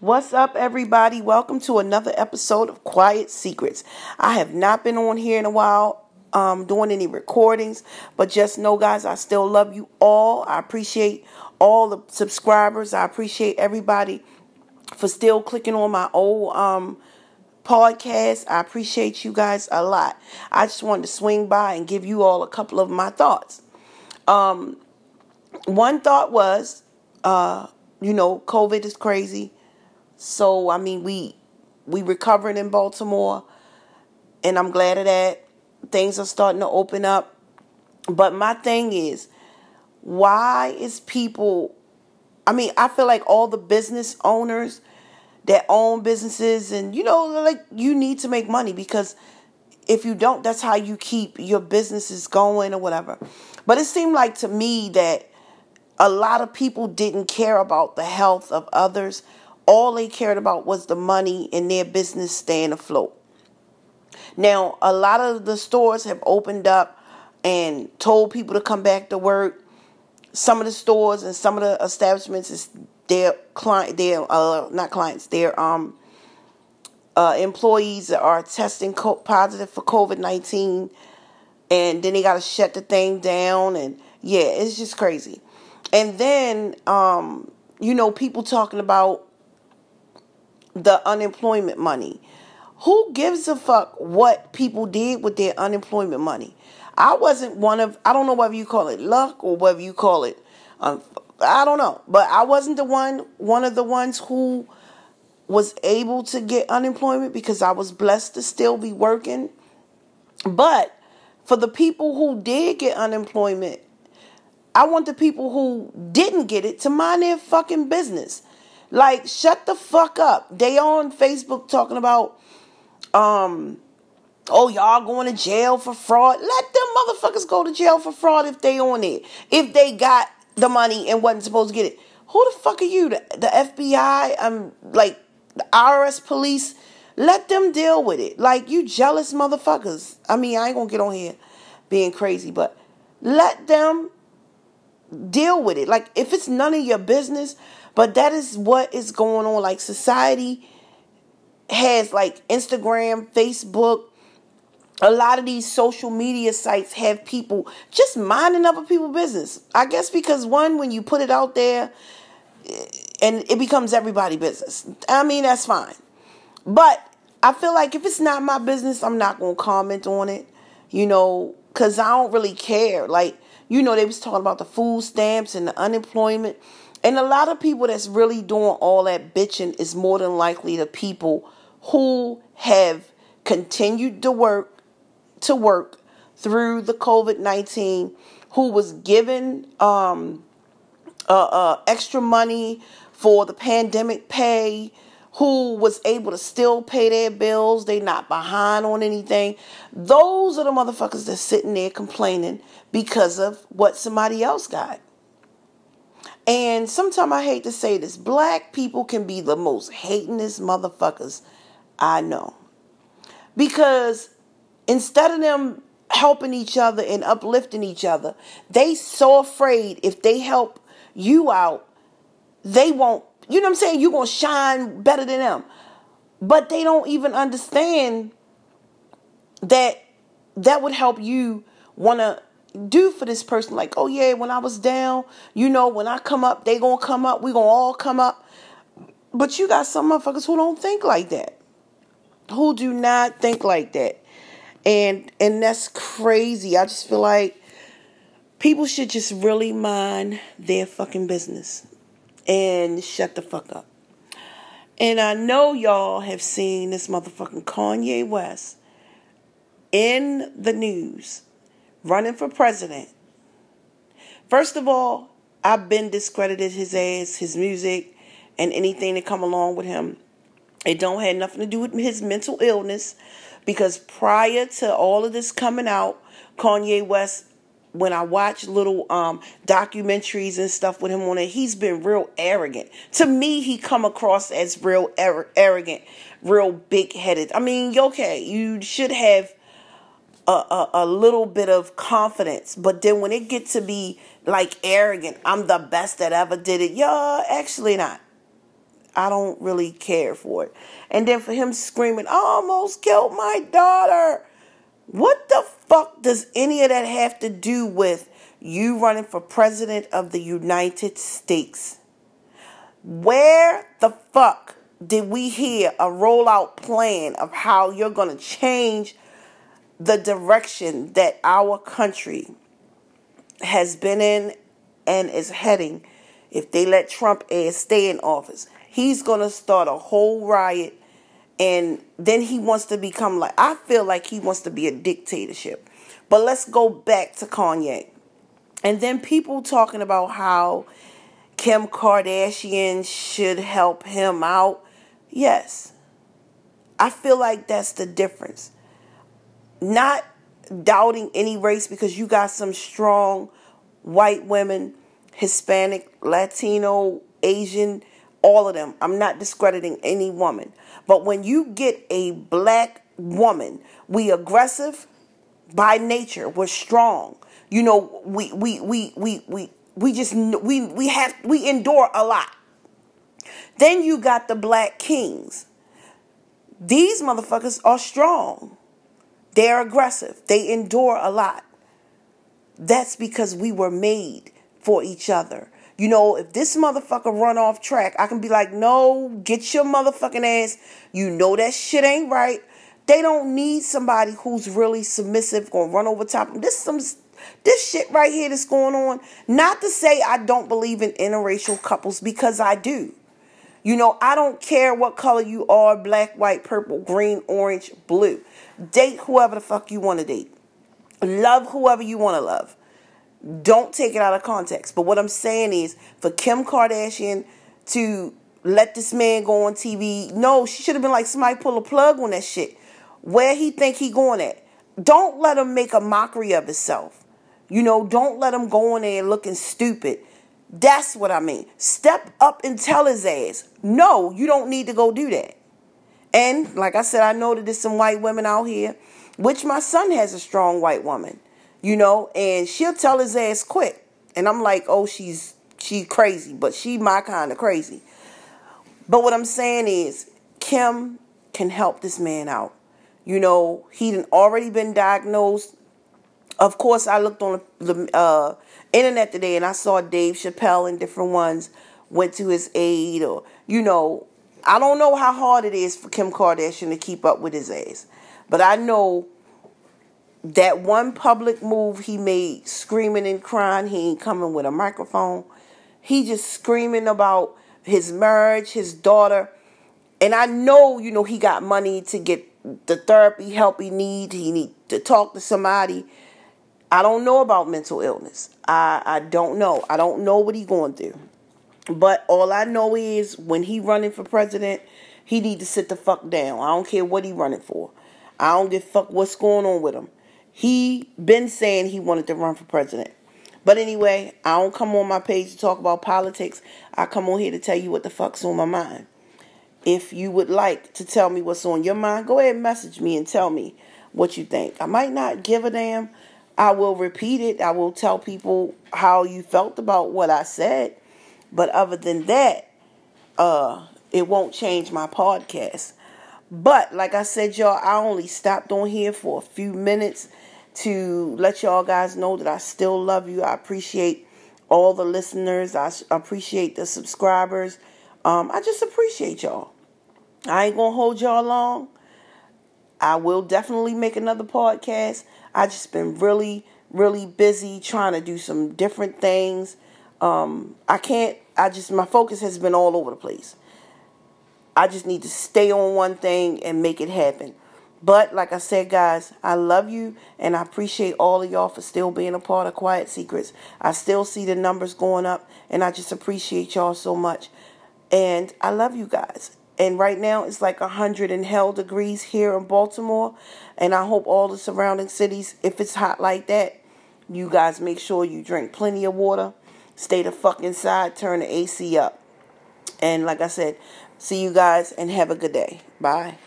What's up, everybody? Welcome to another episode of Quiet Secrets. I have not been on here in a while um, doing any recordings, but just know, guys, I still love you all. I appreciate all the subscribers. I appreciate everybody for still clicking on my old um, podcast. I appreciate you guys a lot. I just wanted to swing by and give you all a couple of my thoughts. Um, one thought was, uh, you know, COVID is crazy. So I mean, we we recovering in Baltimore, and I'm glad of that. Things are starting to open up. But my thing is, why is people? I mean, I feel like all the business owners that own businesses, and you know, like you need to make money because if you don't, that's how you keep your businesses going or whatever. But it seemed like to me that a lot of people didn't care about the health of others all they cared about was the money and their business staying afloat. Now, a lot of the stores have opened up and told people to come back to work. Some of the stores and some of the establishments is their client, their uh, not clients, their um uh, employees are testing co- positive for COVID nineteen, and then they got to shut the thing down, and yeah, it's just crazy. And then um, you know, people talking about the unemployment money. Who gives a fuck what people did with their unemployment money? I wasn't one of, I don't know whether you call it luck or whether you call it, um, I don't know, but I wasn't the one, one of the ones who was able to get unemployment because I was blessed to still be working. But for the people who did get unemployment, I want the people who didn't get it to mind their fucking business. Like, shut the fuck up. They on Facebook talking about, um, oh, y'all going to jail for fraud. Let them motherfuckers go to jail for fraud if they on it. If they got the money and wasn't supposed to get it. Who the fuck are you? The, the FBI? I'm like the IRS police. Let them deal with it. Like you jealous motherfuckers. I mean, I ain't gonna get on here being crazy, but let them deal with it. Like if it's none of your business, but that is what is going on. Like society has like Instagram, Facebook, a lot of these social media sites have people just minding other people's business. I guess because one, when you put it out there, and it becomes everybody business. I mean, that's fine. But I feel like if it's not my business, I'm not gonna comment on it. You know, cause I don't really care. Like, you know, they was talking about the food stamps and the unemployment. And a lot of people that's really doing all that bitching is more than likely the people who have continued to work to work through the COVID nineteen, who was given um, uh, uh, extra money for the pandemic pay, who was able to still pay their bills, they not behind on anything. Those are the motherfuckers that's sitting there complaining because of what somebody else got. And sometimes I hate to say this, black people can be the most hatingest motherfuckers I know. Because instead of them helping each other and uplifting each other, they so afraid if they help you out, they won't, you know what I'm saying? You're going to shine better than them. But they don't even understand that that would help you want to do for this person. Like oh yeah when i was down you know when i come up they gonna come up we gonna all come up. But you got some motherfuckers who don't think like that. Who do not think like that. And and that's crazy. I just feel like people should just really mind their fucking business and shut the fuck up and i know y'all have seen this motherfucking kanye west in the news running for president. First of all, I've been discredited his ass, his music, and anything that come along with him. It don't have nothing to do with his mental illness because prior to all of this coming out, Kanye West, when I watch little um, documentaries and stuff with him on it, he's been real arrogant. To me, he come across as real arrogant, real big headed. I mean, okay, you should have a, a, a little bit of confidence. But then when it gets to be like arrogant, I'm the best that ever did it. Y'all, actually not. I don't really care for it. And then for him screaming, I almost killed my daughter. What the fuck does any of that have to do with you running for president of the United States? Where the fuck did we hear a rollout plan of how you're going to change the direction that our country has been in and is heading if they let Trump stay in office? He's going to start a whole riot and then he wants to become like I feel like he wants to be a dictatorship. But let's go back to Kanye. And then people talking about how Kim Kardashian should help him out. Yes. I feel like that's the difference. Not doubting any race because you got some strong white women, Hispanic, Latino, Asian, all of them. I'm not discrediting any woman. But when you get a black woman, we aggressive by nature, we're strong. You know, we we we we we we just we we have we endure a lot. Then you got the black kings. These motherfuckers are strong. They're aggressive. They endure a lot. That's because we were made for each other. You know, if this motherfucker run off track, I can be like, no, get your motherfucking ass. You know that shit ain't right. They don't need somebody who's really submissive, gonna run over top. This some this shit right here that's going on. Not to say I don't believe in interracial couples because I do. You know, I don't care what color you are black, white, purple, green, orange, blue. Date whoever the fuck you want to date. Love whoever you want to love. Don't take it out of context. But what I'm saying is for Kim Kardashian to let this man go on TV, no, she should have been like somebody pull a plug on that shit. Where he think he going at? Don't let him make a mockery of himself. You know, don't let him go in there looking stupid. That's what I mean. Step up and tell his ass, no, you don't need to go do that. And like I said, I know that there's some white women out here, which my son has a strong white woman you know, and she'll tell his ass quick. And I'm like, oh, she's she crazy, but she my kind of crazy. But what I'm saying is, Kim can help this man out. You know, he'd already been diagnosed. Of course, I looked on the uh, internet today and I saw Dave Chappelle and different ones went to his aid, or you know, I don't know how hard it is for Kim Kardashian to keep up with his ass, but I know that one public move he made, screaming and crying, he ain't coming with a microphone. He just screaming about his marriage, his daughter. And I know, you know, he got money to get the therapy help he need. He need to talk to somebody. I don't know about mental illness. I, I don't know. I don't know what he going through. But all I know is when he running for president, he need to sit the fuck down. I don't care what he running for. I don't give fuck what's going on with him. He been saying he wanted to run for president. But anyway, I don't come on my page to talk about politics. I come on here to tell you what the fuck's on my mind. If you would like to tell me what's on your mind, go ahead and message me and tell me what you think. I might not give a damn. I will repeat it. I will tell people how you felt about what I said. But other than that, uh, it won't change my podcast. But like I said, y'all, I only stopped on here for a few minutes to let y'all guys know that I still love you. I appreciate all the listeners. I appreciate the subscribers. Um, I just appreciate y'all. I ain't gonna hold y'all long. I will definitely make another podcast. I just been really, really busy trying to do some different things. Um, I can't. I just my focus has been all over the place. I just need to stay on one thing and make it happen. But like I said, guys, I love you and I appreciate all of y'all for still being a part of Quiet Secrets. I still see the numbers going up and I just appreciate y'all so much. And I love you guys. And right now it's like 100 and hell degrees here in Baltimore. And I hope all the surrounding cities, if it's hot like that, you guys make sure you drink plenty of water. Stay the fuck inside, turn the AC up. And like I said, see you guys and have a good day. Bye.